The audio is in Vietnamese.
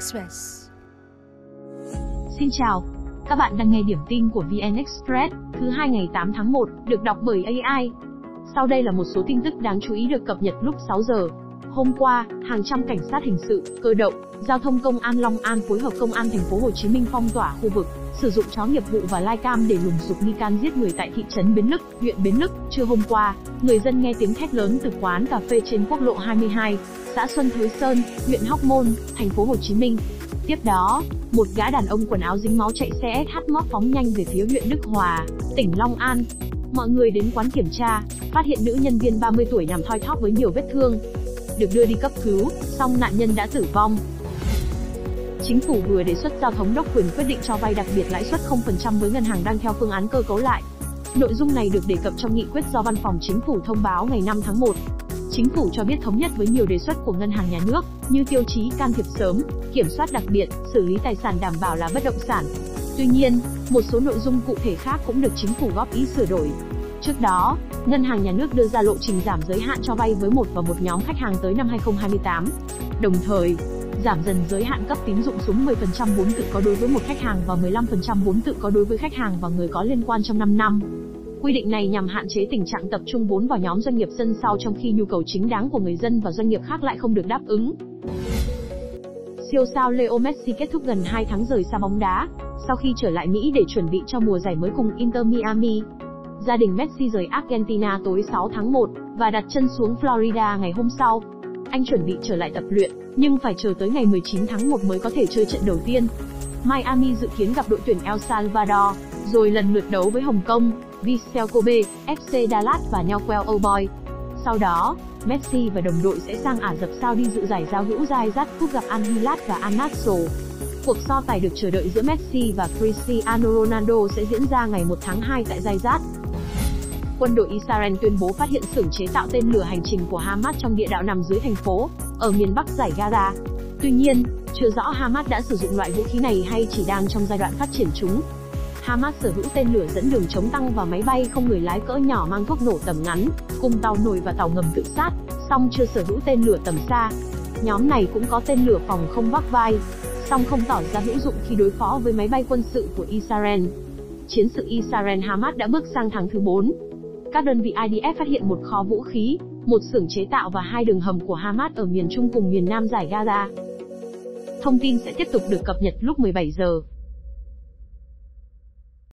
Express. Xin chào, các bạn đang nghe điểm tin của VN Express, thứ hai ngày 8 tháng 1, được đọc bởi AI. Sau đây là một số tin tức đáng chú ý được cập nhật lúc 6 giờ. Hôm qua, hàng trăm cảnh sát hình sự, cơ động, giao thông công an Long An phối hợp công an thành phố Hồ Chí Minh phong tỏa khu vực, sử dụng chó nghiệp vụ và lai cam để lùng sục nghi can giết người tại thị trấn Bến Lức, huyện Bến Lức. Trưa hôm qua, người dân nghe tiếng thét lớn từ quán cà phê trên quốc lộ 22, xã Xuân Thới Sơn, huyện Hóc Môn, thành phố Hồ Chí Minh. Tiếp đó, một gã đàn ông quần áo dính máu chạy xe SH móc phóng nhanh về phía huyện Đức Hòa, tỉnh Long An. Mọi người đến quán kiểm tra, phát hiện nữ nhân viên 30 tuổi nằm thoi thóp với nhiều vết thương. Được đưa đi cấp cứu, song nạn nhân đã tử vong. Chính phủ vừa đề xuất giao thống đốc quyền quyết định cho vay đặc biệt lãi suất 0% với ngân hàng đang theo phương án cơ cấu lại. Nội dung này được đề cập trong nghị quyết do Văn phòng Chính phủ thông báo ngày 5 tháng 1. Chính phủ cho biết thống nhất với nhiều đề xuất của ngân hàng nhà nước, như tiêu chí can thiệp sớm, kiểm soát đặc biệt, xử lý tài sản đảm bảo là bất động sản. Tuy nhiên, một số nội dung cụ thể khác cũng được chính phủ góp ý sửa đổi. Trước đó, Ngân hàng Nhà nước đưa ra lộ trình giảm giới hạn cho vay với một và một nhóm khách hàng tới năm 2028. Đồng thời, giảm dần giới hạn cấp tín dụng xuống 10% vốn tự có đối với một khách hàng và 15% vốn tự có đối với khách hàng và người có liên quan trong 5 năm. Quy định này nhằm hạn chế tình trạng tập trung vốn vào nhóm doanh nghiệp dân sau trong khi nhu cầu chính đáng của người dân và doanh nghiệp khác lại không được đáp ứng. Siêu sao Leo Messi kết thúc gần 2 tháng rời xa bóng đá, sau khi trở lại Mỹ để chuẩn bị cho mùa giải mới cùng Inter Miami. Gia đình Messi rời Argentina tối 6 tháng 1 và đặt chân xuống Florida ngày hôm sau. Anh chuẩn bị trở lại tập luyện, nhưng phải chờ tới ngày 19 tháng 1 mới có thể chơi trận đầu tiên. Miami dự kiến gặp đội tuyển El Salvador, rồi lần lượt đấu với Hồng Kông, Vissel Kobe, FC Dallas và Newell Old Boys. Sau đó, Messi và đồng đội sẽ sang Ả Rập Sao đi dự giải giao hữu Zayat Cup gặp Al Hilal và Al Nassr. Cuộc so tài được chờ đợi giữa Messi và Cristiano Ronaldo sẽ diễn ra ngày 1 tháng 2 tại Zayat. Quân đội Israel tuyên bố phát hiện xưởng chế tạo tên lửa hành trình của Hamas trong địa đạo nằm dưới thành phố, ở miền Bắc giải Gaza. Tuy nhiên, chưa rõ Hamas đã sử dụng loại vũ khí này hay chỉ đang trong giai đoạn phát triển chúng. Hamas sở hữu tên lửa dẫn đường chống tăng và máy bay không người lái cỡ nhỏ mang thuốc nổ tầm ngắn, cùng tàu nổi và tàu ngầm tự sát, song chưa sở hữu tên lửa tầm xa. Nhóm này cũng có tên lửa phòng không vác vai, song không tỏ ra hữu dụng khi đối phó với máy bay quân sự của Israel. Chiến sự Israel-Hamas đã bước sang tháng thứ 4. Các đơn vị IDF phát hiện một kho vũ khí, một xưởng chế tạo và hai đường hầm của Hamas ở miền Trung cùng miền Nam giải Gaza. Thông tin sẽ tiếp tục được cập nhật lúc 17 giờ.